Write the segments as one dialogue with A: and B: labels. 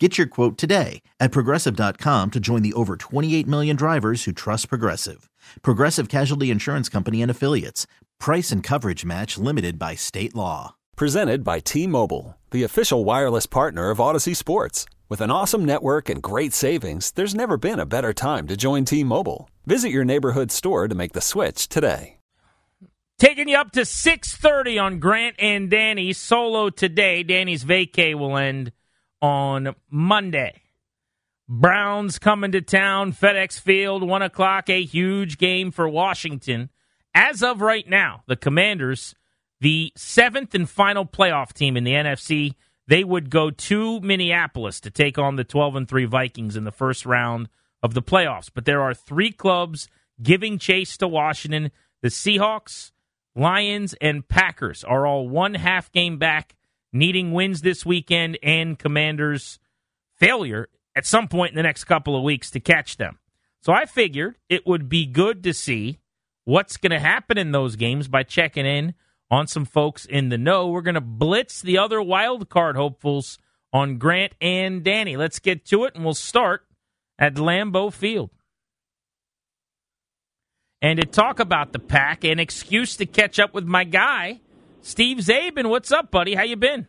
A: Get your quote today at progressive.com to join the over 28 million drivers who trust Progressive. Progressive Casualty Insurance Company and Affiliates. Price and coverage match limited by state law.
B: Presented by T Mobile, the official wireless partner of Audacy Sports. With an awesome network and great savings, there's never been a better time to join T Mobile. Visit your neighborhood store to make the switch today.
C: Taking you up to 6:30 on Grant and Danny solo today. Danny's vacay will end on Monday. Browns coming to town, FedEx Field, 1 o'clock, a huge game for Washington. As of right now, the Commanders, the seventh and final playoff team in the NFC, they would go to Minneapolis to take on the 12 and 3 Vikings in the first round of the playoffs. But there are three clubs giving chase to Washington. The Seahawks, Lions, and Packers are all one half game back, needing wins this weekend, and Commanders' failure at some point in the next couple of weeks to catch them. So I figured it would be good to see what's going to happen in those games by checking in on some folks in the know. We're going to blitz the other wild card hopefuls on Grant and Danny. Let's get to it, and we'll start at Lambeau Field. And to talk about the pack, an excuse to catch up with my guy, Steve Czaban. What's up, buddy? How you been?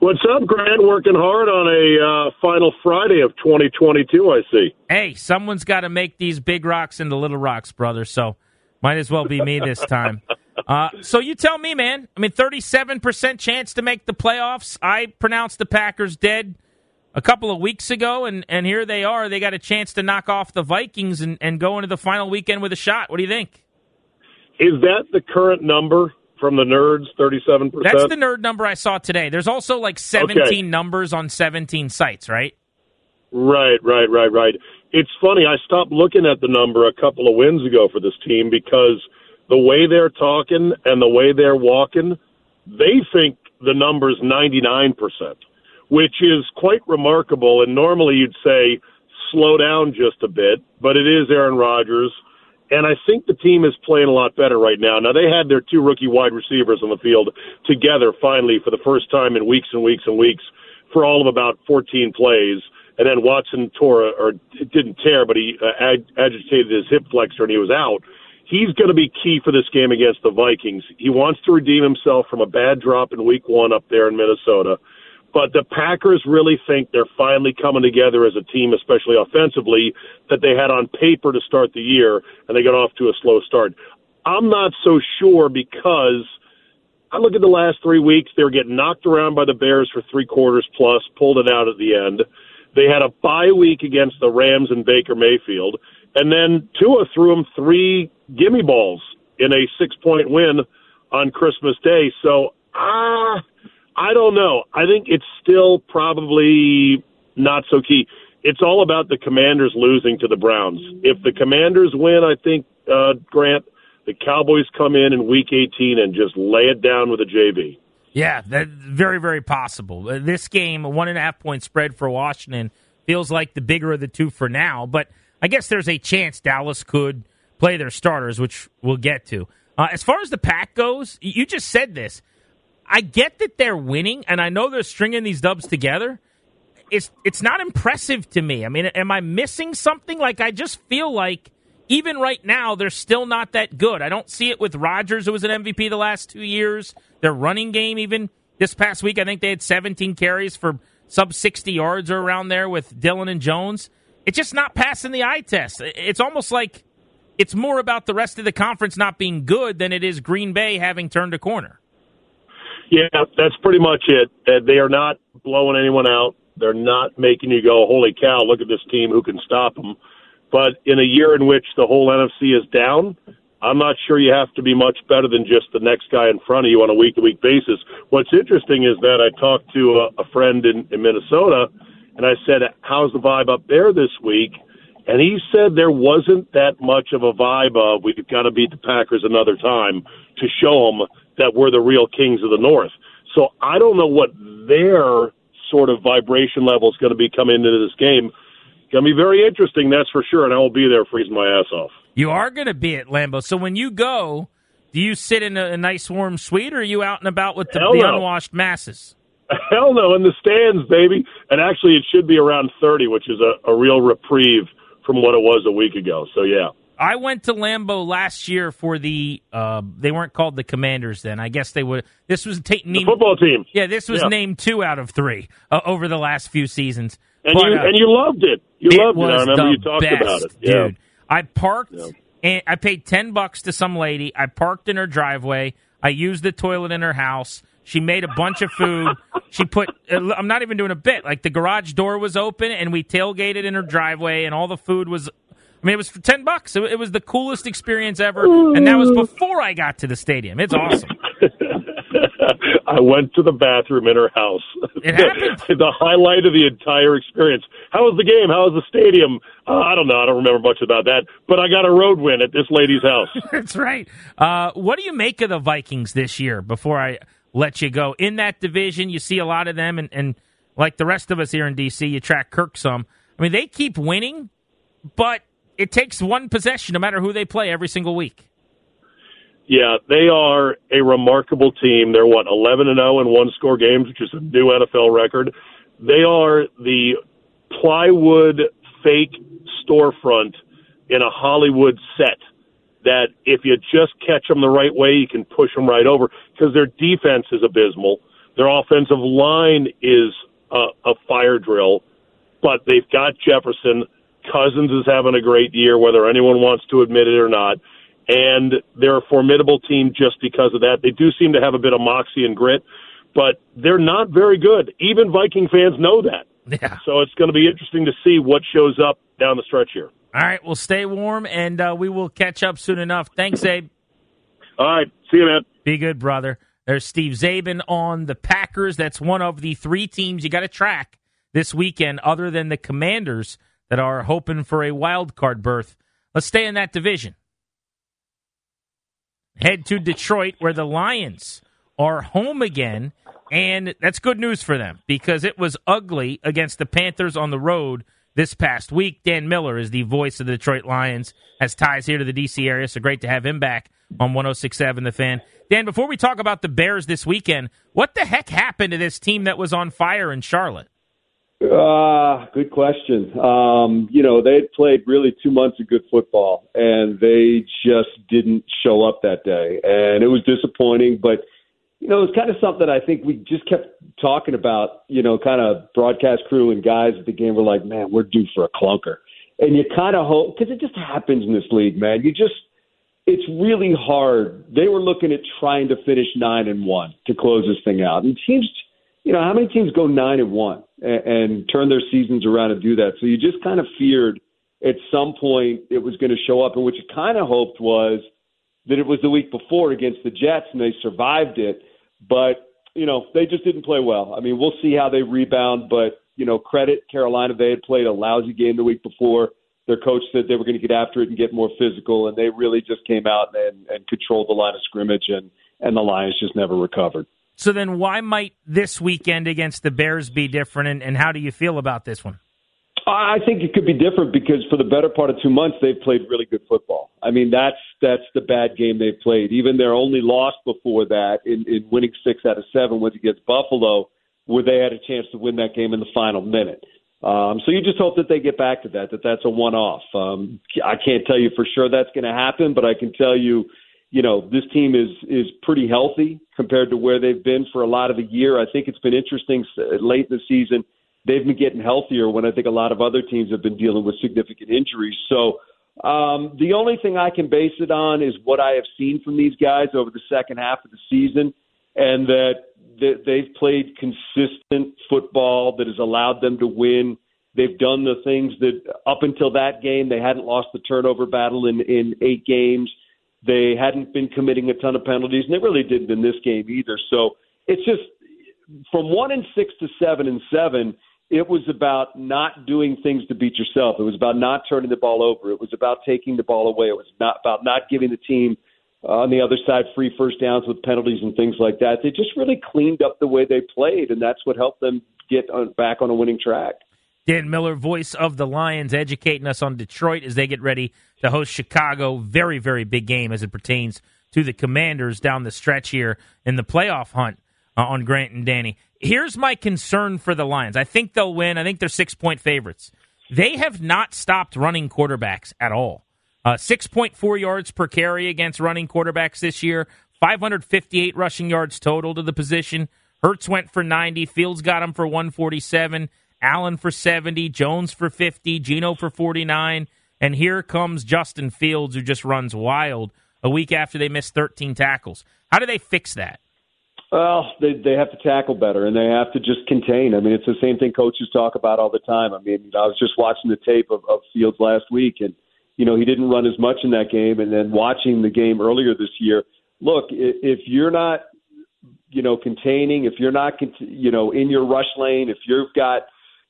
D: What's up, Grant? Working hard on a uh, final Friday of 2022, I see.
C: Hey, someone's got to make these big rocks into little rocks, brother. So might as well be me this time. Uh, so you tell me, man. I mean, 37% chance to make the playoffs. I pronounced the Packers dead a couple of weeks ago, and, and here they are. They got a chance to knock off the Vikings and, and go into the final weekend with a shot. What do you think?
D: Is that the current number from the nerds, 37%?
C: That's the nerd number I saw today. There's also like 17 okay. numbers on 17 sites, right?
D: Right, right, right, right. It's funny. I stopped looking at the number a couple of wins ago for this team because the way they're talking and the way they're walking, they think the number's 99%, which is quite remarkable. And normally you'd say slow down just a bit, but it is Aaron Rodgers and I think the team is playing a lot better right now. Now they had their two rookie wide receivers on the field together finally for the first time in weeks and weeks and weeks for all of about 14 plays. And then Watson tore, or didn't tear, but he uh, ag- agitated his hip flexor and he was out. He's going to be key for this game against the Vikings. He wants to redeem himself from a bad drop in week one up there in Minnesota. But the Packers really think they're finally coming together as a team, especially offensively, that they had on paper to start the year, and they got off to a slow start. I'm not so sure because I look at the last three weeks, they were getting knocked around by the Bears for three quarters plus, pulled it out at the end. They had a bye week against the Rams and Baker Mayfield, and then Tua threw them three gimme balls in a six point win on Christmas Day. So, ah. I don't know. I think it's still probably not so key. It's all about the Commanders losing to the Browns. If the Commanders win, I think uh, Grant, the Cowboys come in in Week 18 and just lay it down with a JV.
C: Yeah, that very very possible. Uh, this game, a one and a half point spread for Washington, feels like the bigger of the two for now. But I guess there's a chance Dallas could play their starters, which we'll get to. Uh, as far as the pack goes, you just said this. I get that they're winning, and I know they're stringing these dubs together. It's it's not impressive to me. I mean, am I missing something? Like I just feel like even right now they're still not that good. I don't see it with Rodgers, who was an MVP the last two years. Their running game, even this past week, I think they had 17 carries for sub 60 yards or around there with Dillon and Jones. It's just not passing the eye test. It's almost like it's more about the rest of the conference not being good than it is Green Bay having turned a corner.
D: Yeah, that's pretty much it. Uh, they are not blowing anyone out. They're not making you go, holy cow, look at this team, who can stop them? But in a year in which the whole NFC is down, I'm not sure you have to be much better than just the next guy in front of you on a week to week basis. What's interesting is that I talked to a, a friend in, in Minnesota and I said, How's the vibe up there this week? And he said there wasn't that much of a vibe of we've got to beat the Packers another time to show them that we're the real kings of the North. So I don't know what their sort of vibration level is going to be coming into this game. Going to be very interesting, that's for sure, and I will be there freezing my ass off.
C: You are going to be at Lambeau. So when you go, do you sit in a, a nice warm suite, or are you out and about with the, the unwashed masses?
D: Hell no, in the stands, baby. And actually, it should be around 30, which is a, a real reprieve from what it was a week ago. So, yeah.
C: I went to Lambeau last year for the. Uh, they weren't called the Commanders then. I guess they would. This was ta-
D: named, the football team.
C: Yeah, this was yeah. named two out of three uh, over the last few seasons.
D: And
C: but,
D: you
C: uh,
D: and you loved it. You
C: it
D: loved
C: it.
D: I remember you
C: talked
D: best, about it,
C: yeah. dude. I parked yeah. and I paid ten bucks to some lady. I parked in her driveway. I used the toilet in her house. She made a bunch of food. She put, uh, I'm not even doing a bit. Like the garage door was open and we tailgated in her driveway and all the food was, I mean, it was for 10 bucks. It, was the coolest experience ever. And that was before I got to the stadium. It's awesome.
D: I went to the bathroom in her house.
C: It happened.
D: the, the highlight of the entire experience. How was the game? How was the stadium? Uh, I don't know. I don't remember much about that. But I got a road win at this lady's house.
C: That's right. Uh, what do you make of the Vikings this year? Before I let you go. In that division, you see a lot of them, and, and like the rest of us here in D.C., you track Kirk some. I mean, they keep winning, but it takes one possession no matter who they play every single week.
D: Yeah, they are a remarkable team. They're what eleven and zero in one score games, which is a new NFL record. They are the plywood fake storefront in a Hollywood set that if you just catch them the right way, you can push them right over because their defense is abysmal. Their offensive line is a, a fire drill, but they've got Jefferson. Cousins is having a great year, whether anyone wants to admit it or not. And they're a formidable team just because of that. They do seem to have a bit of moxie and grit, but they're not very good. Even Viking fans know that.
C: Yeah.
D: So it's going to be interesting to see what shows up down the stretch here.
C: All right, well, stay warm, and uh, we will catch up soon enough. Thanks, Abe.
D: All right, see you, man.
C: Be good, brother. There's Steve Czaban on the Packers. That's one of the three teams you got to track this weekend, other than the Commanders that are hoping for a wild card berth. Let's stay in that division. Head to Detroit, where the Lions are home again, and that's good news for them because it was ugly against the Panthers on the road this past week. Dan Miller is the voice of the Detroit Lions, has ties here to the D.C. area, so great to have him back on 1067 The Fan. Dan, before we talk about the Bears this weekend, what the heck happened to this team that was on fire in Charlotte?
E: Uh, good question. Um, you know, they played really two months of good football, and they just didn't show up that day. And it was disappointing, but – you know, it was kind of something I think we just kept talking about, you know, kind of broadcast crew and guys at the game were like, man, we're due for a clunker. And you kind of hope, because it just happens in this league, man. You just, it's really hard. They were looking at trying to finish nine and one to close this thing out. And teams, you know, how many teams go nine and one and, and turn their seasons around and do that? So you just kind of feared at some point it was going to show up. And what you kind of hoped was – that it was the week before against the Jets and they survived it. But, you know, they just didn't play well. I mean, we'll see how they rebound, but, you know, credit Carolina. They had played a lousy game the week before. Their coach said they were going to get after it and get more physical, and they really just came out and, and controlled the line of scrimmage, and, and the Lions just never recovered.
C: So then, why might this weekend against the Bears be different, and, and how do you feel about this one?
E: I think it could be different because for the better part of two months they've played really good football. I mean that's that's the bad game they've played. Even their only loss before that in, in winning six out of seven was against Buffalo, where they had a chance to win that game in the final minute. Um, so you just hope that they get back to that, that that's a one-off. Um, I can't tell you for sure that's going to happen, but I can tell you, you know, this team is is pretty healthy compared to where they've been for a lot of the year. I think it's been interesting late in the season they've been getting healthier when I think a lot of other teams have been dealing with significant injuries. So um, the only thing I can base it on is what I have seen from these guys over the second half of the season, and that they've played consistent football that has allowed them to win. They've done the things that up until that game they hadn't lost the turnover battle in in eight games. They hadn't been committing a ton of penalties, and they really didn't in this game either. So it's just from one and six to seven and seven it was about not doing things to beat yourself. It was about not turning the ball over. It was about taking the ball away. It was not about not giving the team uh, on the other side free first downs with penalties and things like that. They just really cleaned up the way they played, and that's what helped them get on, back on a winning track.
C: Dan Miller, voice of the Lions, educating us on Detroit as they get ready to host Chicago. Very, very big game as it pertains to the Commanders down the stretch here in the playoff hunt uh, on Grant and Danny. Here's my concern for the Lions. I think they'll win. I think they're six point favorites. They have not stopped running quarterbacks at all. Uh, 6.4 yards per carry against running quarterbacks this year, 558 rushing yards total to the position. Hurts went for 90. Fields got him for 147. Allen for 70. Jones for 50. Geno for 49. And here comes Justin Fields, who just runs wild a week after they missed 13 tackles. How do they fix that?
E: Well, they they have to tackle better and they have to just contain. I mean, it's the same thing coaches talk about all the time. I mean, I was just watching the tape of, of Fields last week, and you know he didn't run as much in that game. And then watching the game earlier this year, look, if you're not, you know, containing, if you're not, you know, in your rush lane, if you've got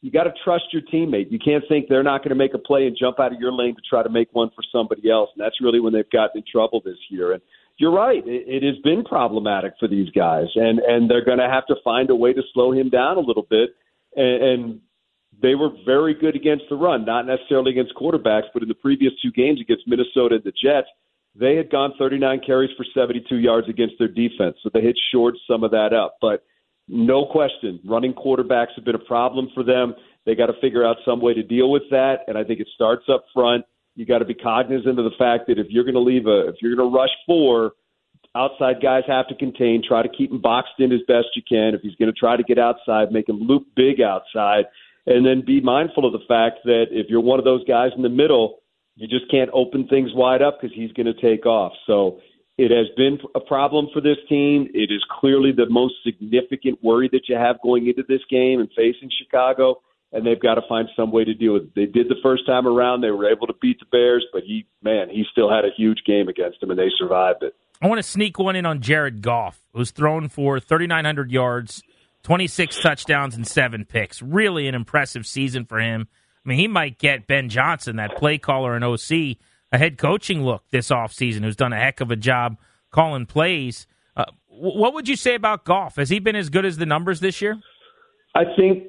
E: you got to trust your teammate. You can't think they're not going to make a play and jump out of your lane to try to make one for somebody else. And that's really when they've gotten in trouble this year. And you're right. It, it has been problematic for these guys, and and they're going to have to find a way to slow him down a little bit. And, and they were very good against the run, not necessarily against quarterbacks, but in the previous two games against Minnesota and the Jets, they had gone 39 carries for 72 yards against their defense, so they had shored some of that up. But no question, running quarterbacks have been a problem for them. They got to figure out some way to deal with that, and I think it starts up front you got to be cognizant of the fact that if you're going to leave a, if you're going to rush four, outside guys have to contain. Try to keep him boxed in as best you can. If he's going to try to get outside, make him loop big outside, and then be mindful of the fact that if you're one of those guys in the middle, you just can't open things wide up because he's going to take off. So it has been a problem for this team. It is clearly the most significant worry that you have going into this game and facing Chicago and they've got to find some way to deal with it. They did the first time around; they were able to beat the Bears, but he, man, he still had a huge game against them, and they survived it.
C: I want to sneak one in on Jared Goff, who's thrown for 3,900 yards, 26 touchdowns, and seven picks. Really an impressive season for him. I mean, he might get Ben Johnson, that play caller and OC, a head coaching look this offseason, who's done a heck of a job calling plays. Uh, what would you say about Goff? Has he been as good as the numbers this year?
E: I think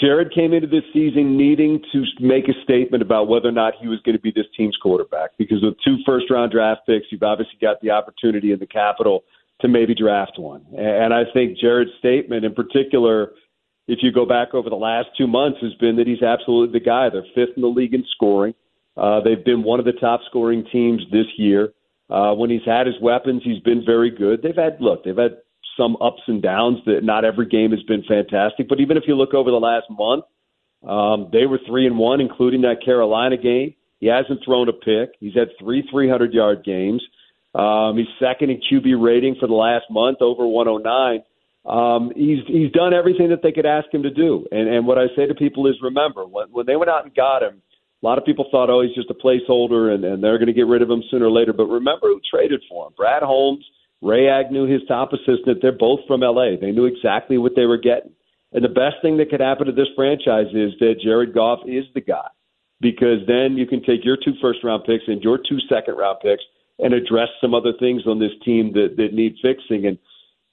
E: Jared came into this season needing to make a statement about whether or not he was going to be this team's quarterback because with two first round draft picks, you've obviously got the opportunity in the capital to maybe draft one. And I think Jared's statement in particular, if you go back over the last two months, has been that he's absolutely the guy. They're fifth in the league in scoring. Uh, they've been one of the top scoring teams this year. Uh, when he's had his weapons, he's been very good. They've had, look, they've had some ups and downs. That not every game has been fantastic, but even if you look over the last month, um, they were three and one, including that Carolina game. He hasn't thrown a pick. He's had three 300 yard games. Um, he's second in QB rating for the last month, over 109. Um, he's he's done everything that they could ask him to do. And and what I say to people is, remember when when they went out and got him, a lot of people thought, oh, he's just a placeholder, and and they're going to get rid of him sooner or later. But remember who traded for him? Brad Holmes Ray Agnew, his top assistant, they're both from LA. They knew exactly what they were getting. And the best thing that could happen to this franchise is that Jared Goff is the guy because then you can take your two first round picks and your two second round picks and address some other things on this team that, that need fixing. And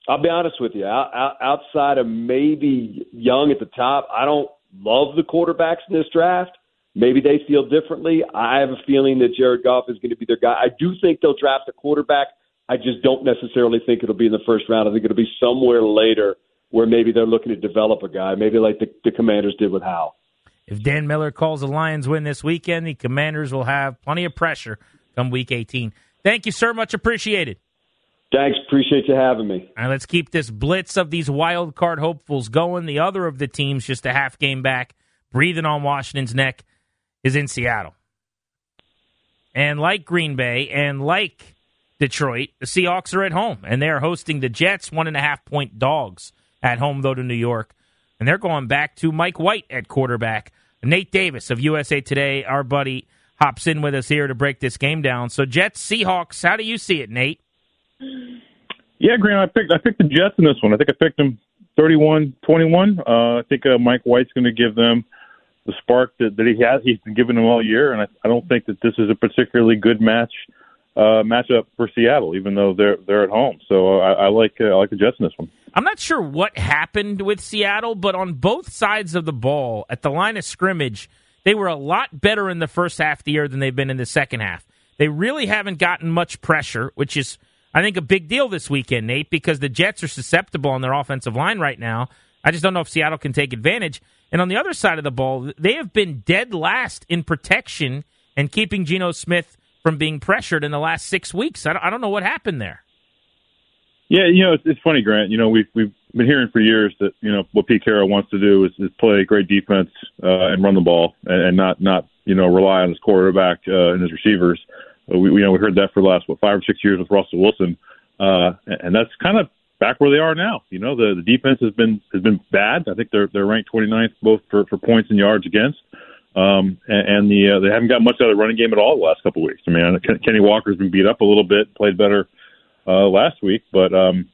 E: I'll be honest with you, outside of maybe Young at the top, I don't love the quarterbacks in this draft. Maybe they feel differently. I have a feeling that Jared Goff is going to be their guy. I do think they'll draft a quarterback I just don't necessarily think it'll be in the first round. I think it'll be somewhere later where maybe they're looking to develop a guy, maybe like the, the Commanders did with Howell.
C: If Dan Miller calls the Lions win this weekend, the Commanders will have plenty of pressure come Week 18. Thank you, sir. Much appreciated.
E: Thanks. Appreciate you having me.
C: All right, let's keep this blitz of these wild card hopefuls going. The other of the teams, just a half game back, breathing on Washington's neck, is in Seattle. And like Green Bay and like Detroit. The Seahawks are at home, and they are hosting the Jets, one and a half point dogs at home, though, to New York. And they're going back to Mike White at quarterback. Nate Davis of USA Today, our buddy, hops in with us here to break this game down. So, Jets, Seahawks, how do you see it, Nate?
F: Yeah, Grant, I picked I picked the Jets in this one. I think I picked them 31-21. Uh, I think uh, Mike White's going to give them the spark that, that he has. He's been giving them all year, and I, I don't think that this is a particularly good match matchup for Seattle, even though they're they're at home. So uh, I, I like uh, I like the Jets in this one.
C: I'm not sure what happened with Seattle, but on both sides of the ball at the line of scrimmage, they were a lot better in the first half of the year than they've been in the second half. They really haven't gotten much pressure, which is I think a big deal this weekend, Nate, because the Jets are susceptible on their offensive line right now. I just don't know if Seattle can take advantage. And on the other side of the ball, they have been dead last in protection and keeping Geno Smith from being pressured in the last six weeks. I don't, I don't know what happened there.
F: Yeah, you know, it's, it's funny, Grant. You know, we've we've been hearing for years that you know what Pete Carroll wants to do is, is play great defense uh, and run the ball, and, and not not you know rely on his quarterback uh, and his receivers. Uh, we you know we heard that for the last what five or six years with Russell Wilson, uh, and that's kind of back where they are now. You know, the the defense has been has been bad. I think they're they're ranked 29th both for for points and yards against. Um, and, and the uh, they haven't got much out of the running game at all the last couple of weeks. I mean, Kenny Walker's been beat up a little bit, played better uh, last week, but um,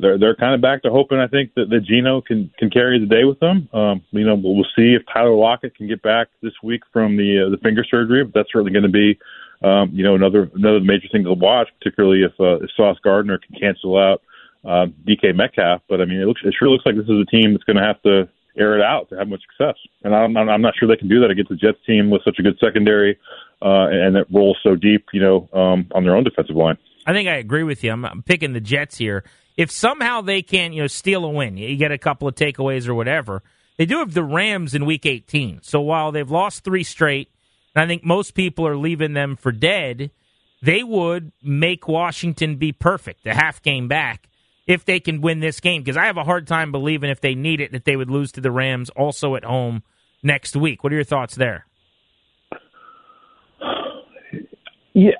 F: they're they're kind of back to hoping. I think that, that Geno can can carry the day with them. Um, you know, we'll, we'll see if Tyler Lockett can get back this week from the uh, the finger surgery. But that's certainly going to be, um, you know, another another major thing to watch, particularly if uh, if Sauce Gardner can cancel out uh, DK Metcalf. But I mean, it looks it sure looks like this is a team that's going to have to air it out to have much success. And I'm, I'm not sure they can do that against the Jets team with such a good secondary uh, and that rolls so deep, you know, um, on their own defensive line.
C: I think I agree with you. I'm, I'm picking the Jets here. If somehow they can, you know, steal a win, you get a couple of takeaways or whatever. They do have the Rams in Week 18. So while they've lost three straight, and I think most people are leaving them for dead, they would make Washington be perfect, a half game back, if they can win this game. Because I have a hard time believing if they need it that they would lose to the Rams also at home next week. What are your thoughts there?
F: Yeah,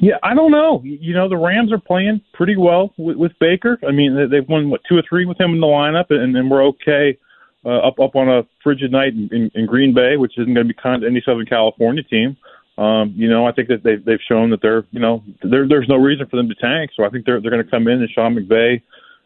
F: yeah, I don't know. You know, the Rams are playing pretty well with, with Baker. I mean, they've won what two or three with him in the lineup, and, and we're okay uh, up up on a frigid night in, in, in Green Bay, which isn't going to be kind to any Southern California team. Um, you know, I think that they've they've shown that they're you know there there's no reason for them to tank. So I think they're they're going to come in and Sean McVay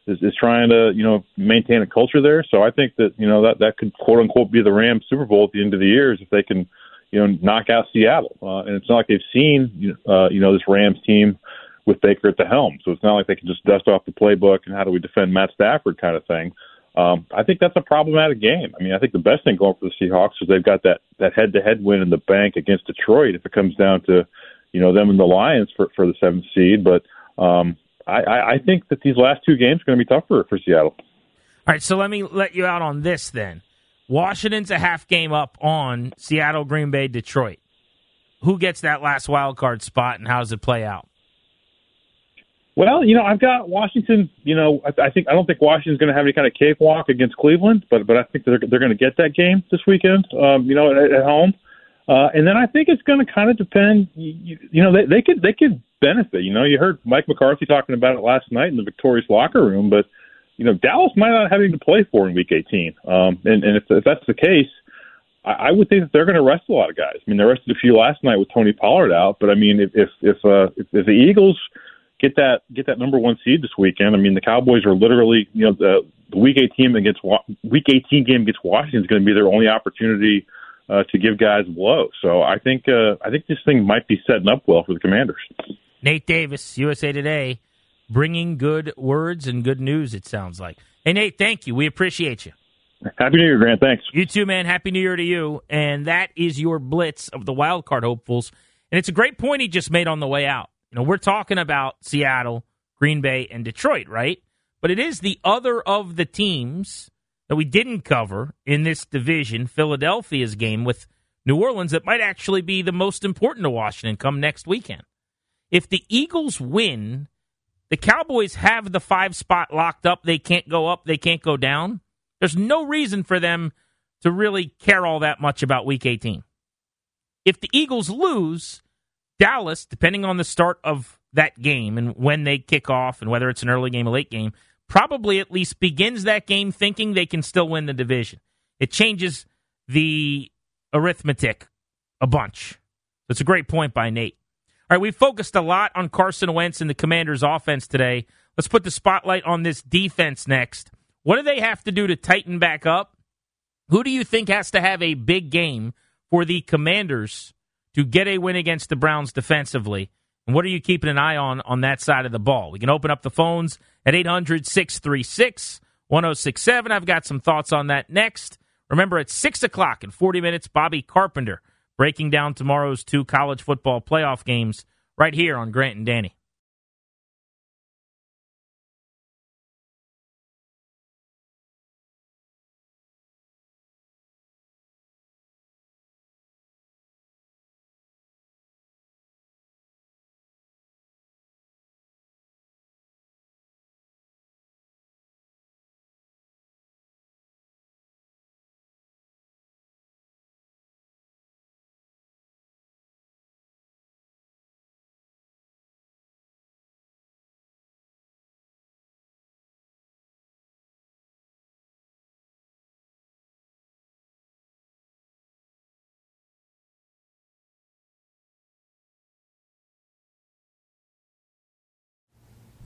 F: is, is trying to you know maintain a culture there. So I think that you know that that could quote unquote be the Rams Super Bowl at the end of the year if they can you know, knock out Seattle. Uh, and it's not like they've seen, uh, you know, this Rams team with Baker at the helm. So it's not like they can just dust off the playbook and how do we defend Matt Stafford kind of thing. Um, I think that's a problematic game. I mean, I think the best thing going for the Seahawks is they've got that that head to head win in the bank against Detroit if it comes down to, you know, them and the Lions for for the seventh seed. But um, I, I think that these last two games are going to be tough for for Seattle.
C: All right, so let me let you out on this then. Washington's a half game up on Seattle, Green Bay, Detroit. Who gets that last wild card spot, and how does it play out?
F: Well, you know, I've got Washington. You know, I, I think I don't think Washington's going to have any kind of cakewalk against Cleveland, but but I think they're they're going to get that game this weekend. Um, you know, at, at home, uh, and then I think it's going to kind of depend. You, you know, they they could they could benefit. You know, you heard Mike McCarthy talking about it last night in the victorious locker room, but you know, Dallas might not have anything to play for in Week 18. Um, and and if, if that's the case, I, would think that they're going to rest a lot of guys. I mean, they rested a few last night with Tony Pollard out, but I mean, if if if, uh, if, if the Eagles get that get that number one seed this weekend, I mean, the Cowboys are literally, you know, the, the Week 18 against Week 18 game against Washington is going to be their only opportunity. Uh, to give guys a blow, so I think uh, I think this thing might be setting up well for the Commanders.
C: Nate Davis, USA Today bringing good words and good news, it sounds like. Hey, Nate, thank you. We appreciate you.
F: Happy New Year, Grant. Thanks.
C: You too, man. Happy New Year to you. And that is your blitz of the wild card hopefuls. And it's a great point he just made on the way out. You know, we're talking about Seattle, Green Bay, and Detroit, right? But it is the other of the teams that we didn't cover in this division, Philadelphia's game with New Orleans, that might actually be the most important to Washington come next weekend. If the Eagles win, the Cowboys have the five spot locked up. They can't go up, they can't go down. There's no reason for them to really care all that much about week 18. If the Eagles lose, Dallas, depending on the start of that game and when they kick off and whether it's an early game or late game, probably at least begins that game thinking they can still win the division. It changes the arithmetic a bunch. That's a great point by Nate. All right, we focused a lot on Carson Wentz and the Commanders' offense today. Let's put the spotlight on this defense next. What do they have to do to tighten back up? Who do you think has to have a big game for the Commanders to get a win against the Browns defensively? And what are you keeping an eye on on that side of the ball? We can open up the phones at 800 636 1067. I've got some thoughts on that next. Remember, at 6 o'clock in 40 minutes, Bobby Carpenter breaking down tomorrow's two college football playoff games right here on Grant and Danny.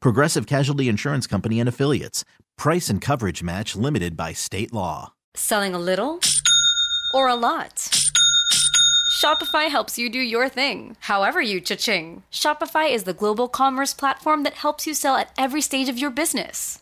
A: Progressive Casualty Insurance Company and Affiliates. Price and coverage match limited by state law.
G: Selling a little or a lot? Shopify helps you do your thing, however you cha-ching. Shopify is the global commerce platform that helps you sell at every stage of your business.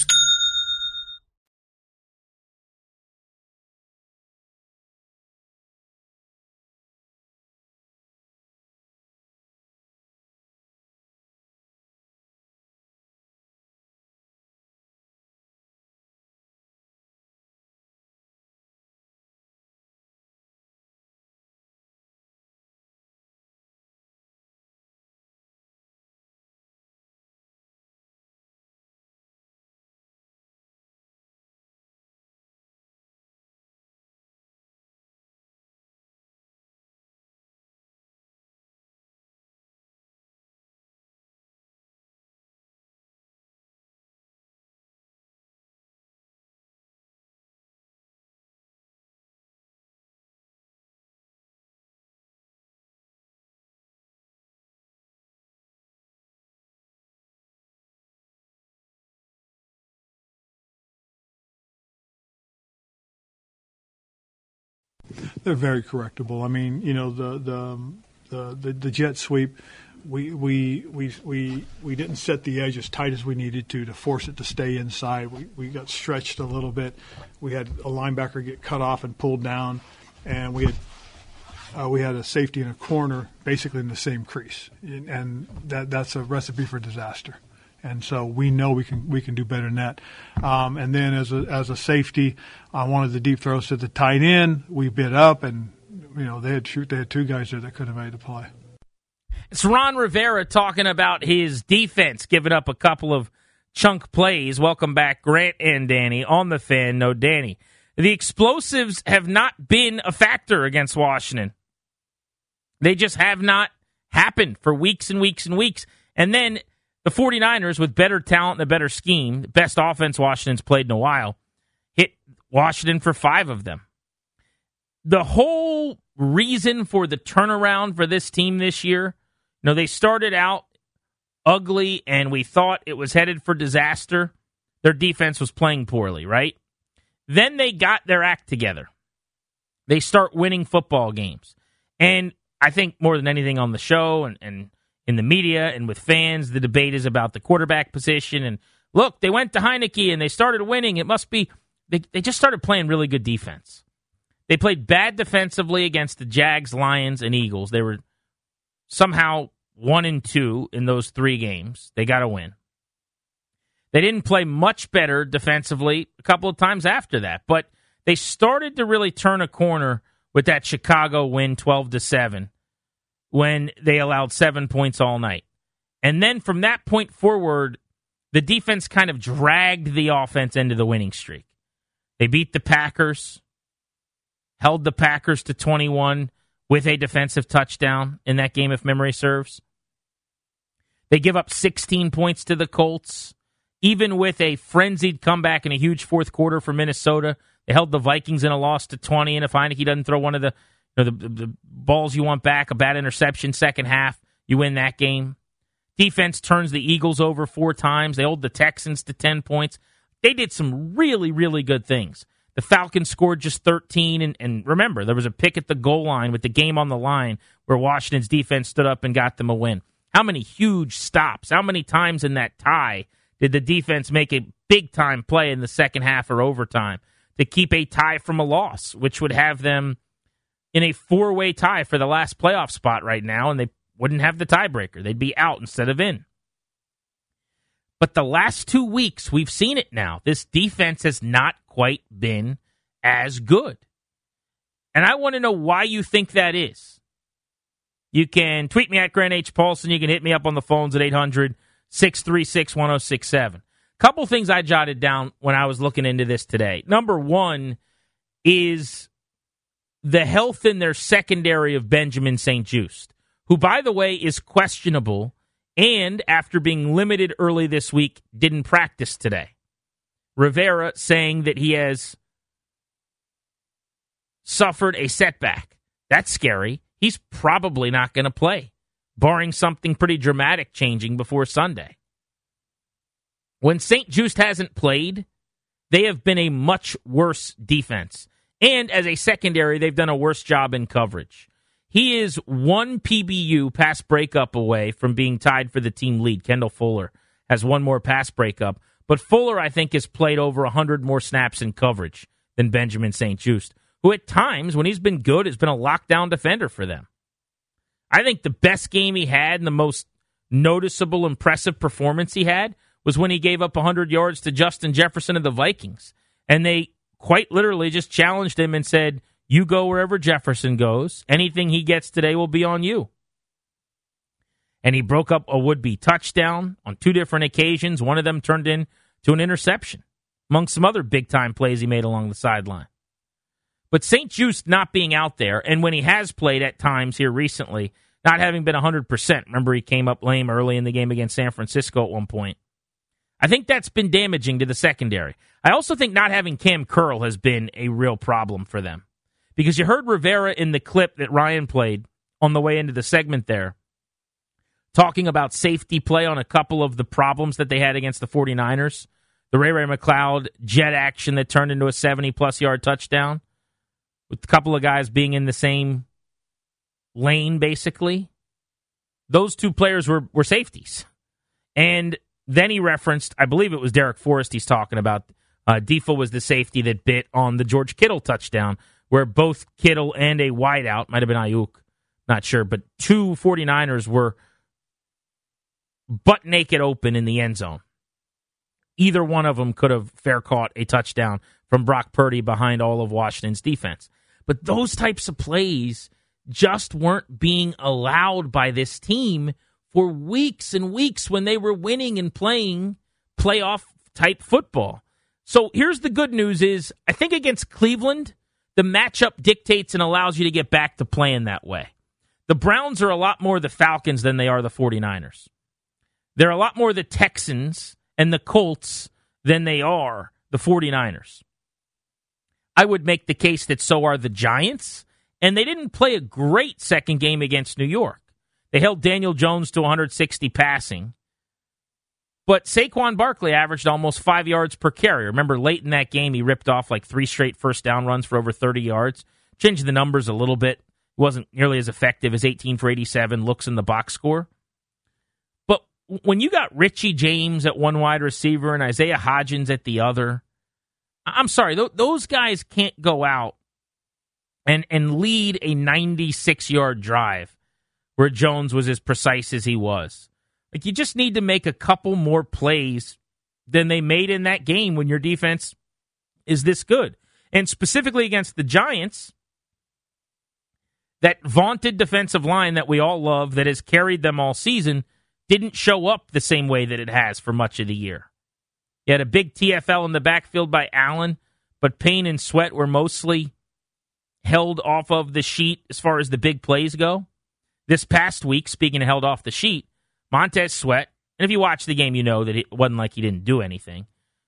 H: They're very correctable. I mean, you know, the the the, the, the jet sweep. We, we we we we didn't set the edge as tight as we needed to to force it to stay inside. We we got stretched a little bit. We had a linebacker get cut off and pulled down, and we had uh, we had a safety in a corner, basically in the same crease, and, and that that's a recipe for disaster. And so we know we can we can do better than that. Um, and then as a as a safety, one of the deep throws to the tight end, we bit up, and you know they had shoot they had two guys there that could have made the play.
C: It's Ron Rivera talking about his defense, giving up a couple of chunk plays. Welcome back, Grant and Danny on the fan. No, Danny. The explosives have not been a factor against Washington. They just have not happened for weeks and weeks and weeks. And then the 49ers, with better talent and a better scheme, best offense Washington's played in a while, hit Washington for five of them. The whole reason for the turnaround for this team this year, you know, they started out ugly and we thought it was headed for disaster. Their defense was playing poorly, right? Then they got their act together. They start winning football games. And I think more than anything on the show and, and in the media and with fans, the debate is about the quarterback position. And look, they went to Heinicke and they started winning. It must be they, they just started playing really good defense. They played bad defensively against the Jags, Lions, and Eagles. They were somehow one and two in those three games. They got a win. They didn't play much better defensively a couple of times after that, but they started to really turn a corner with that Chicago win 12 to 7 when they allowed 7 points all night. And then from that point forward, the defense kind of dragged the offense into the winning streak. They beat the Packers, held the Packers to 21 with a defensive touchdown in that game if memory serves. They give up 16 points to the Colts even with a frenzied comeback in a huge fourth quarter for Minnesota. They held the Vikings in a loss to 20, and if Heinicke doesn't throw one of the, know, the, the balls you want back, a bad interception second half, you win that game. Defense turns the Eagles over four times. They hold the Texans to 10 points. They did some really, really good things. The Falcons scored just 13, and, and remember, there was a pick at the goal line with the game on the line where Washington's defense stood up and got them a win. How many huge stops? How many times in that tie did the defense make a big time play in the second half or overtime to keep a tie from a loss, which would have them in a four way tie for the last playoff spot right now, and they wouldn't have the tiebreaker. They'd be out instead of in. But the last two weeks, we've seen it now. This defense has not quite been as good. And I want to know why you think that is. You can tweet me at Grant H. Paulsen. You can hit me up on the phones at 800 636 1067. Couple things I jotted down when I was looking into this today. Number one is the health in their secondary of Benjamin St. Juste, who, by the way, is questionable and, after being limited early this week, didn't practice today. Rivera saying that he has suffered a setback. That's scary. He's probably not going to play barring something pretty dramatic changing before Sunday. When St. Juste hasn't played, they have been a much worse defense. And as a secondary, they've done a worse job in coverage. He is one PBU pass breakup away from being tied for the team lead. Kendall Fuller has one more pass breakup. But Fuller, I think, has played over 100 more snaps in coverage than Benjamin St. Juste, who at times, when he's been good, has been a lockdown defender for them. I think the best game he had and the most noticeable, impressive performance he had was when he gave up 100 yards to Justin Jefferson of the Vikings. And they quite literally just challenged him and said, You go wherever Jefferson goes. Anything he gets today will be on you. And he broke up a would be touchdown on two different occasions. One of them turned into an interception, among some other big time plays he made along the sideline. But St. Juste not being out there, and when he has played at times here recently, not having been 100%. Remember, he came up lame early in the game against San Francisco at one point. I think that's been damaging to the secondary. I also think not having Cam Curl has been a real problem for them. Because you heard Rivera in the clip that Ryan played on the way into the segment there, talking about safety play on a couple of the problems that they had against the 49ers. The Ray Ray McCloud jet action that turned into a 70 plus yard touchdown with a couple of guys being in the same lane, basically. Those two players were, were safeties. And then he referenced, I believe it was Darrick Forrest he's talking about. Uh, was the safety that bit on the George Kittle touchdown where both Kittle and a wideout, might have been Aiyuk, not sure, but two 49ers were butt naked open in the end zone. Either one of them could have fair caught a touchdown from Brock Purdy behind all of Washington's defense. But those types of plays just weren't being allowed by this team for weeks and weeks when they were winning and playing playoff type football. So here's the good news is I think against Cleveland, the matchup dictates and allows you to get back to playing that way. The Browns are a lot more the Falcons than they are the 49ers. They're a lot more the Texans and the Colts than they are the 49ers. I would make the case that so are the Giants, and they didn't play a great second game against New York. They held Daniel Jones to 160 passing. But Saquon Barkley averaged almost five yards per carry. Remember, late in that game, he ripped off like three straight first down runs for over 30 yards. Changed the numbers a little bit. Wasn't nearly as effective as 18 for 87 looks in the box score. But when you got Richie James at one wide receiver and Isaiah Hodgins at the other, I'm sorry, th- those guys can't go out and, and lead a 96 yard drive where Jones was as precise as he was. Like you just need to make a couple more plays than they made in that game when your defense is this good. And specifically against the Giants, that vaunted defensive line that we all love that has carried them all season didn't show up the same way that it has for much of the year. You had a big TFL in the backfield by Allen, but Payne and Sweat were mostly held off of the sheet as far as the big plays go. This past week, speaking of held off the sheet, Montez Sweat, and if you watch the game, you know that it wasn't like he didn't do anything.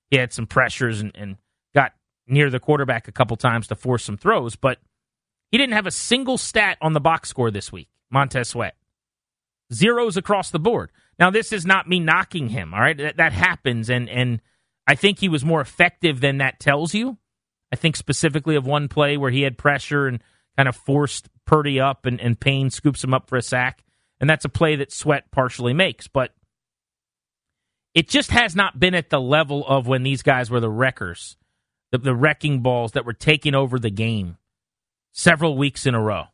C: He had some pressures and, and got near the quarterback a couple times to force some throws, but he didn't have a single stat on the box score this week, Montez Sweat. Zeros across the board. Now, this is not me knocking him, all right? That, that happens, and, and I think he was more effective than that tells you. I think specifically of one play where he had pressure and kind of forced Purdy up, and, and Payne scoops him up for a sack. And that's a play that Sweat partially makes. But it just has not been at the level of when these guys were the wreckers, the, the wrecking balls that were taking over the game several weeks in a row.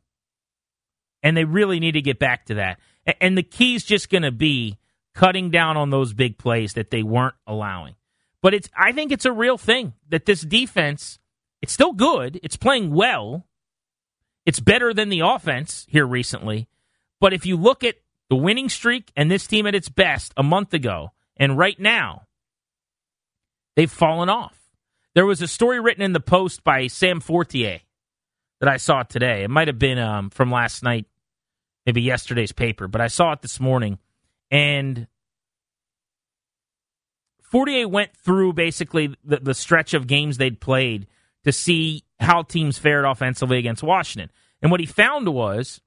C: And they really need to get back to that. And the key is just going to be cutting down on those big plays that they weren't allowing. But it's I think it's a real thing that this defense, it's still good. It's playing well. It's better than the offense here recently. But if you look at the winning streak and this team at its best a month ago and right now, they've fallen off. There was a story written in the Post by Sam Fortier that I saw today. It might have been um, from last night, maybe yesterday's paper, but I saw it this morning. And Fortier went through basically the, the stretch of games they'd played to see how teams fared offensively against Washington. And what he found was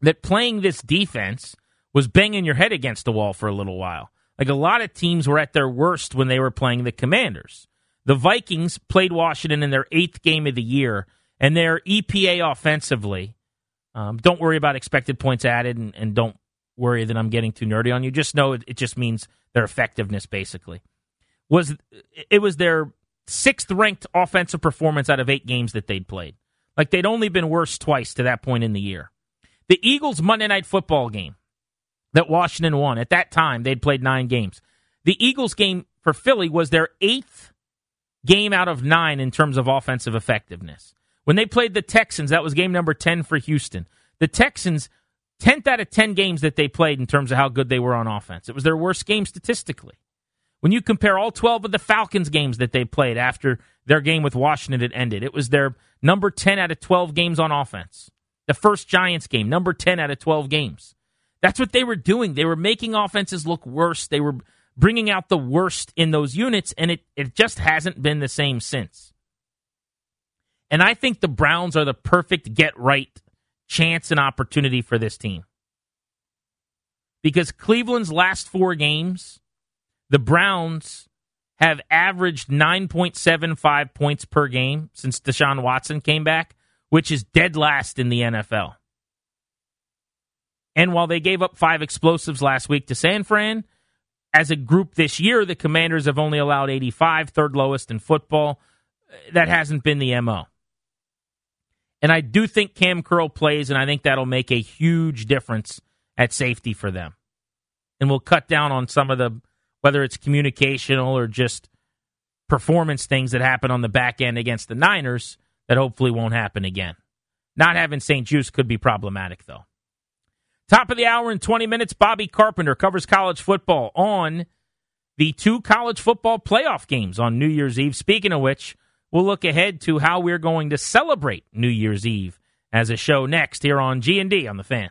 C: that playing this defense was banging your head against the wall for a little while. Like a lot of teams were at their worst when they were playing the Commanders. The Vikings played Washington in their eighth game of the year, and their EPA offensively. Um, don't worry about expected points added, and, and, don't worry that I'm getting too nerdy on you. Just know it, it just means their effectiveness, basically. Was it was their sixth ranked offensive performance out of eight games that they'd played. Like they'd only been worse twice to that point in the year. The Eagles Monday night football game that Washington won, at that time, they'd played nine games. The Eagles game for Philly was their eighth game out of nine in terms of offensive effectiveness. When they played the Texans, that was game number 10 for Houston. The Texans, 10th out of 10 games that they played in terms of how good they were on offense. It was their worst game statistically. When you compare all 12 of the Falcons games that they played after their game with Washington had ended, it was their number 10 out of 12 games on offense. The first Giants game, number 10 out of 12 games. That's what they were doing. They were making offenses look worse. They were bringing out the worst in those units, and it, it just hasn't been the same since. And I think the Browns are the perfect get right chance and opportunity for this team. Because Cleveland's last four games, the Browns have averaged 9.75 points per game since Deshaun Watson came back which is dead last in the NFL. And while they gave up five explosives last week to San Fran, as a group this year, the Commanders have only allowed 85, third lowest in football. That hasn't been the MO. And I do think Cam Curl plays, and I think that'll make a huge difference at safety for them. And we'll cut down on some of the, whether it's communicational or just performance things that happen on the back end against the Niners that hopefully won't happen again. Not having St. Juste could be problematic, though. Top of the hour in 20 minutes, Bobby Carpenter covers college football on the two college football playoff games on New Year's Eve. Speaking of which, we'll look ahead to how we're going to celebrate New Year's Eve as a show next here on G&D on the Fan.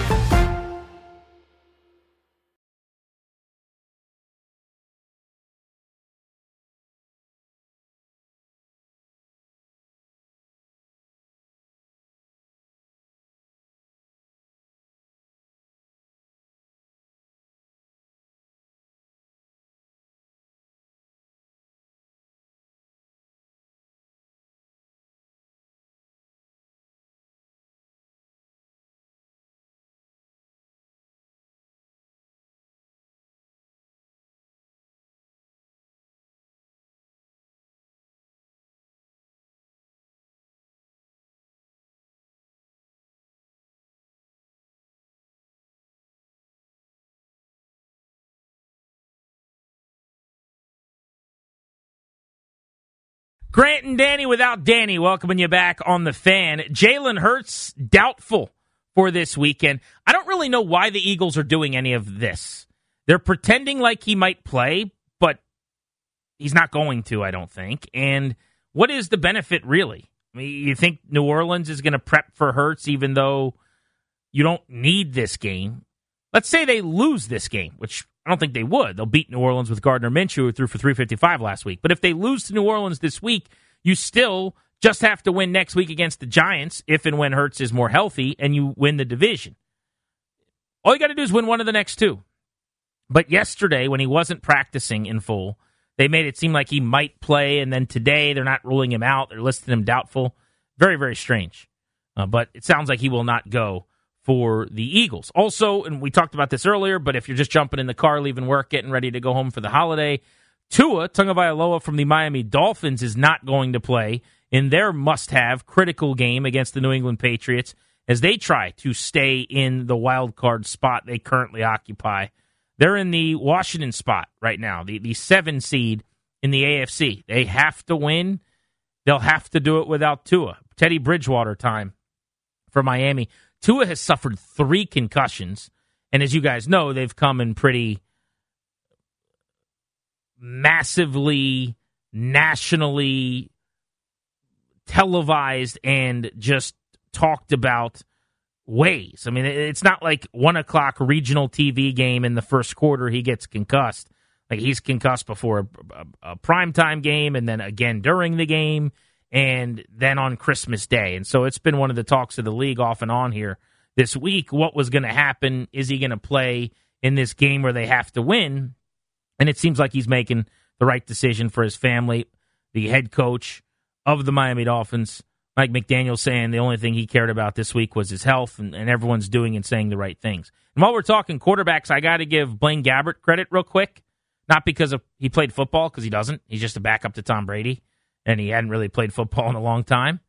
C: Grant and Danny without Danny, welcoming you back on the fan. Jalen Hurts doubtful for this weekend. I don't really know why the Eagles are doing any of this. They're pretending like he might play, but he's not going to, I don't think. And what is the benefit really? I mean, you think New Orleans is going to prep for Hurts even though you don't need this game? Let's say they lose this game, which I don't think they would. They'll beat New Orleans with Gardner Minshew, who threw for 355 last week. But if they lose to New Orleans this week, you still just have to win next week against the Giants if and when Hurts is more healthy and you win the division. All you got to do is win one of the next two. But yesterday, when he wasn't practicing in full, they made it seem like he might play. And then today, they're not ruling him out. They're listing him doubtful. Very, very strange. Uh, but it sounds like he will not go for the Eagles. Also, and we talked about this earlier, but if you're just jumping in the car, leaving work, getting ready to go home for the holiday, Tua Tagovailoa from the Miami Dolphins is not going to play in their must-have critical game against the New England Patriots as they try to stay in the wild card spot they currently occupy. They're in the Washington spot right now, the, the seven seed in the AFC. They have to win. They'll have to do it without Tua. Teddy Bridgewater time for Miami. Tua has suffered three concussions, and as you guys know, they've come in pretty massively nationally televised and just talked about ways. I mean, it's not like one o'clock regional TV game in the first quarter he gets concussed. Like he's concussed before a, a, a primetime game and then again during the game and then on Christmas Day. And so it's been one of the talks of the league off and on here this week. What was going to happen? Is he going to play in this game where they have to win? And it seems like he's making the right decision for his family. The head coach of the Miami Dolphins, Mike McDaniel, saying the only thing he cared about this week was his health, and, and everyone's doing and saying the right things. And while we're talking quarterbacks, I got to give Blaine Gabbert credit real quick. Not because of he played football, because he doesn't. He's just a backup to Tom Brady and he hadn't really played football in a long time.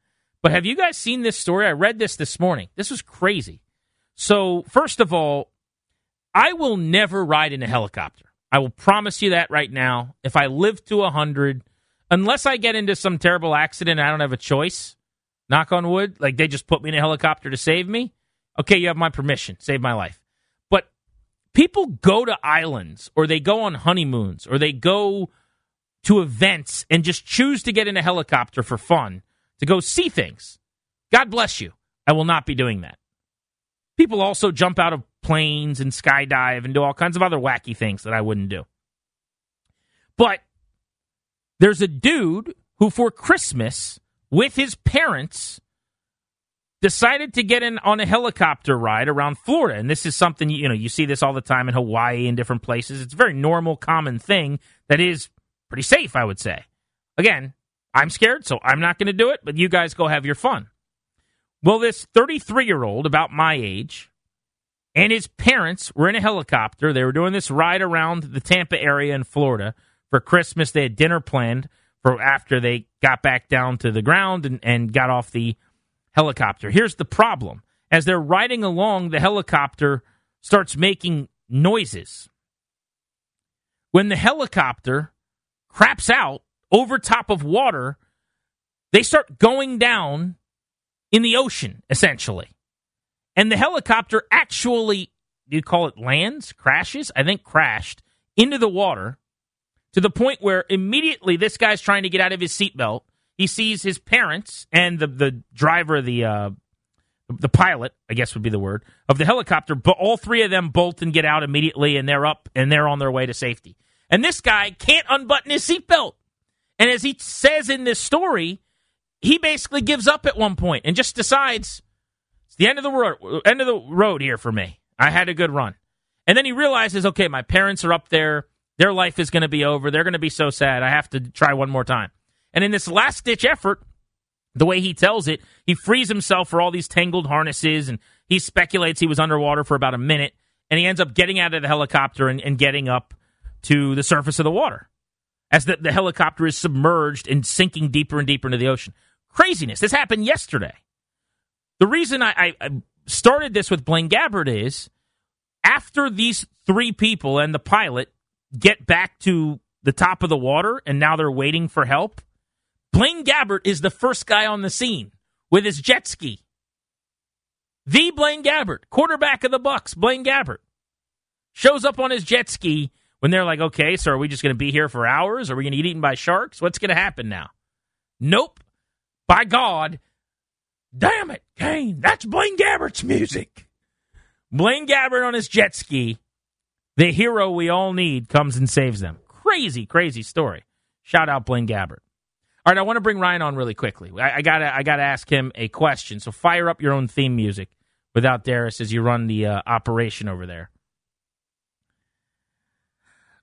C: But have you guys seen this story? I read this this morning. This was crazy. So, first of all, I will never ride in a helicopter. I will promise you that right now. If I live to 100, unless I get into some terrible accident, I don't have a choice. Knock on wood. Like they just put me in a helicopter to save me. Okay, you have my permission. Save my life. But people go to islands or they go on honeymoons or they go to events and just choose to get in a helicopter for fun to go see things. God bless you. I will not be doing that. People also jump out of planes and skydive and do all kinds of other wacky things that I wouldn't do. But there's a dude who, for Christmas, with his parents, decided to get in on a helicopter ride around Florida. And this is something, you know, you see this all the time in Hawaii and different places. It's a very normal, common thing that is pretty safe, I would say. Again, I'm scared, so I'm not going to do it, but you guys go have your fun. Well, this 33 year old, about my age, and his parents were in a helicopter. They were doing this ride around the Tampa area in Florida for Christmas. They had dinner planned for after they got back down to the ground and, and got off the helicopter. Here's the problem as they're riding along, the helicopter starts making noises. When the helicopter craps out over top of water, they start going down in the ocean, essentially. And the helicopter actually, you call it lands, crashes? I think crashed into the water to the point where immediately this guy's trying to get out of his seatbelt. He sees his parents and the, the driver, the uh, the pilot, I guess would be the word, of the helicopter, but all three of them bolt and get out immediately and they're up and they're on their way to safety. And this guy can't unbutton his seatbelt. And as he says in this story, he basically gives up at one point and just decides it's the end of the road, end of the road here for me. I had a good run. And then he realizes, okay, my parents are up there. Their life is going to be over. They're going to be so sad. I have to try one more time. And in this last ditch effort, the way he tells it, he frees himself for all these tangled harnesses and he speculates he was underwater for about a minute and he ends up getting out of the helicopter and, and getting up to the surface of the water as the, the helicopter is submerged and sinking deeper and deeper into the ocean. Craziness. This happened yesterday. The reason I, I, started this with Blaine Gabbert is after these three people and the pilot get back to the top of the water and now they're waiting for help, Blaine Gabbert is the first guy on the scene with his jet ski. The Blaine Gabbert, quarterback of the Bucks, Blaine Gabbert, shows up on his jet ski when they're like, okay, so are we just going to be here for hours? Are we going to get eaten by sharks? What's going to happen now? Nope. By God. Damn it, Kane. That's Blaine Gabbert's music. Blaine Gabbert on his jet ski, the hero we all need, comes and saves them. Crazy, crazy story. Shout out Blaine Gabbert. All right, I want to bring Ryan on really quickly. I, I, gotta, I gotta ask him a question. So fire up your own theme music without Darius as you run the uh, operation over there.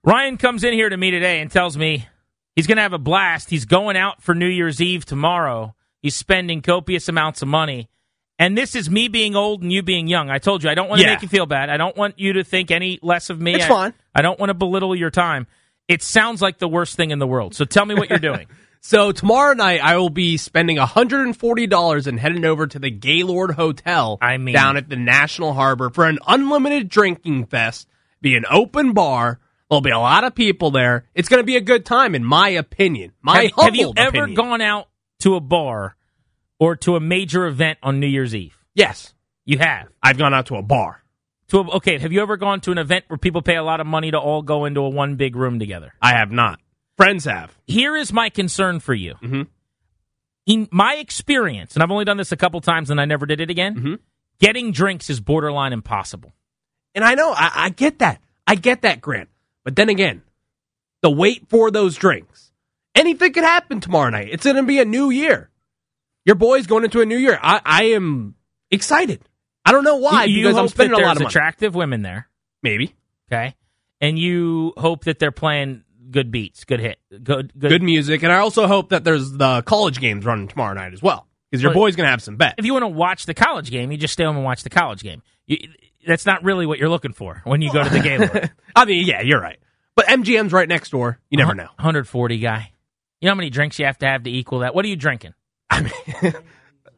C: Ryan comes in here to me today and tells me he's going to have a blast. He's going out for New Year's Eve tomorrow. He's spending copious amounts of money. And this is me being old and you being young. I told you I don't want to
I: Yeah.
C: make you feel bad. I don't want you to think any less of me.
I: It's
C: I,
I: fine.
C: I don't want to belittle your time. It sounds like the worst thing in the world. So tell me what you're doing.
I: So tomorrow night I will be spending $140 and heading over to the Gaylord Hotel
C: I mean-
I: down at the National Harbor for an unlimited drinking fest. Be an open bar. There'll be a lot of people there. It's going to be a good time, in my opinion. My
C: have, have you ever
I: opinion.
C: gone out to a bar or to a major event on New Year's Eve?
I: Yes,
C: You have.
I: I've gone out to a bar.
C: To a, okay, have you ever gone to an event where people pay a lot of money to all go into a one big room together?
I: I have not. Friends have.
C: Here is my concern for you.
I: Mhm.
C: In my experience, and I've only done this a couple times and I never did it again,
I: Mm-hmm.
C: getting drinks is borderline impossible.
I: And I know, I, I get that. I get that, Grant. But then again, the wait for those drinks. Anything could happen tomorrow night. It's going to be a new year. Your boy's going into a new year. I, I am excited. I don't know why,
C: You- you
I: because I'm
C: hope
I: spending
C: that
I: a lot of money.
C: attractive women there.
I: Maybe.
C: Okay. And you hope that they're playing good beats, good hit, good, good.
I: Good music. And I also hope that there's the college games running tomorrow night as well. Because your
C: But-
I: boy's going to have some bets.
C: If you want to watch the college game, you just stay home and watch the college game. You, that's not really what you're looking for when you go to the game.
I: I mean, yeah, you're right. But MGM's right next door. You never know.
C: 140 guy. You know how many drinks you have to have to equal that? What are you drinking?
I: I mean,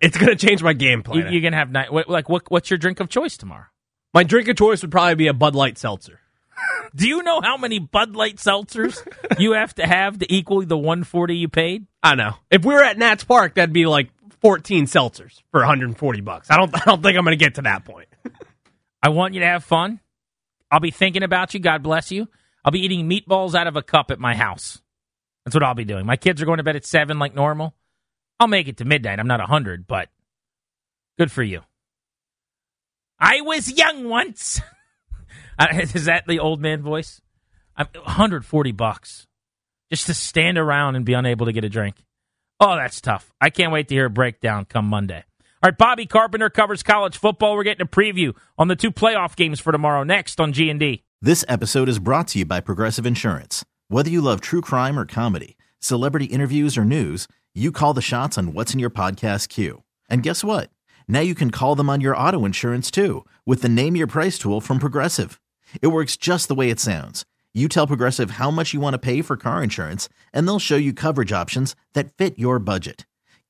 I: it's going to change my game plan.
C: You, you're gonna have night. Like what? What's your drink of choice tomorrow?
I: my drink of choice would probably be a Bud Light seltzer.
C: Do you know how many Bud Light seltzers you have to have to equal the 140 you paid?
I: I know. If we were at Nats Park, that'd be like 14 seltzers for 140 bucks. I don't. I don't think I'm going to get to that point.
C: I want you to have fun. I'll be thinking about you. God bless you. I'll be eating meatballs out of a cup at my house. That's what I'll be doing. My kids are going to bed at seven like normal. I'll make it to midnight. I'm not a hundred, but good for you. I was young once. Uh, Is that the old man voice? I'm 140 bucks just to stand around and be unable to get a drink. Oh, that's tough. I can't wait to hear a breakdown come Monday. All right, Bobby Carpenter covers college football. We're getting a preview on the two playoff games for tomorrow next on G&D.
A: This episode is brought to you by Progressive Insurance. Whether you love true crime or comedy, celebrity interviews or news, you call the shots on what's in your podcast queue. And guess what? Now you can call them on your auto insurance too with the Name Your Price tool from Progressive. It works just the way it sounds. You tell Progressive how much you want to pay for car insurance, and they'll show you coverage options that fit your budget.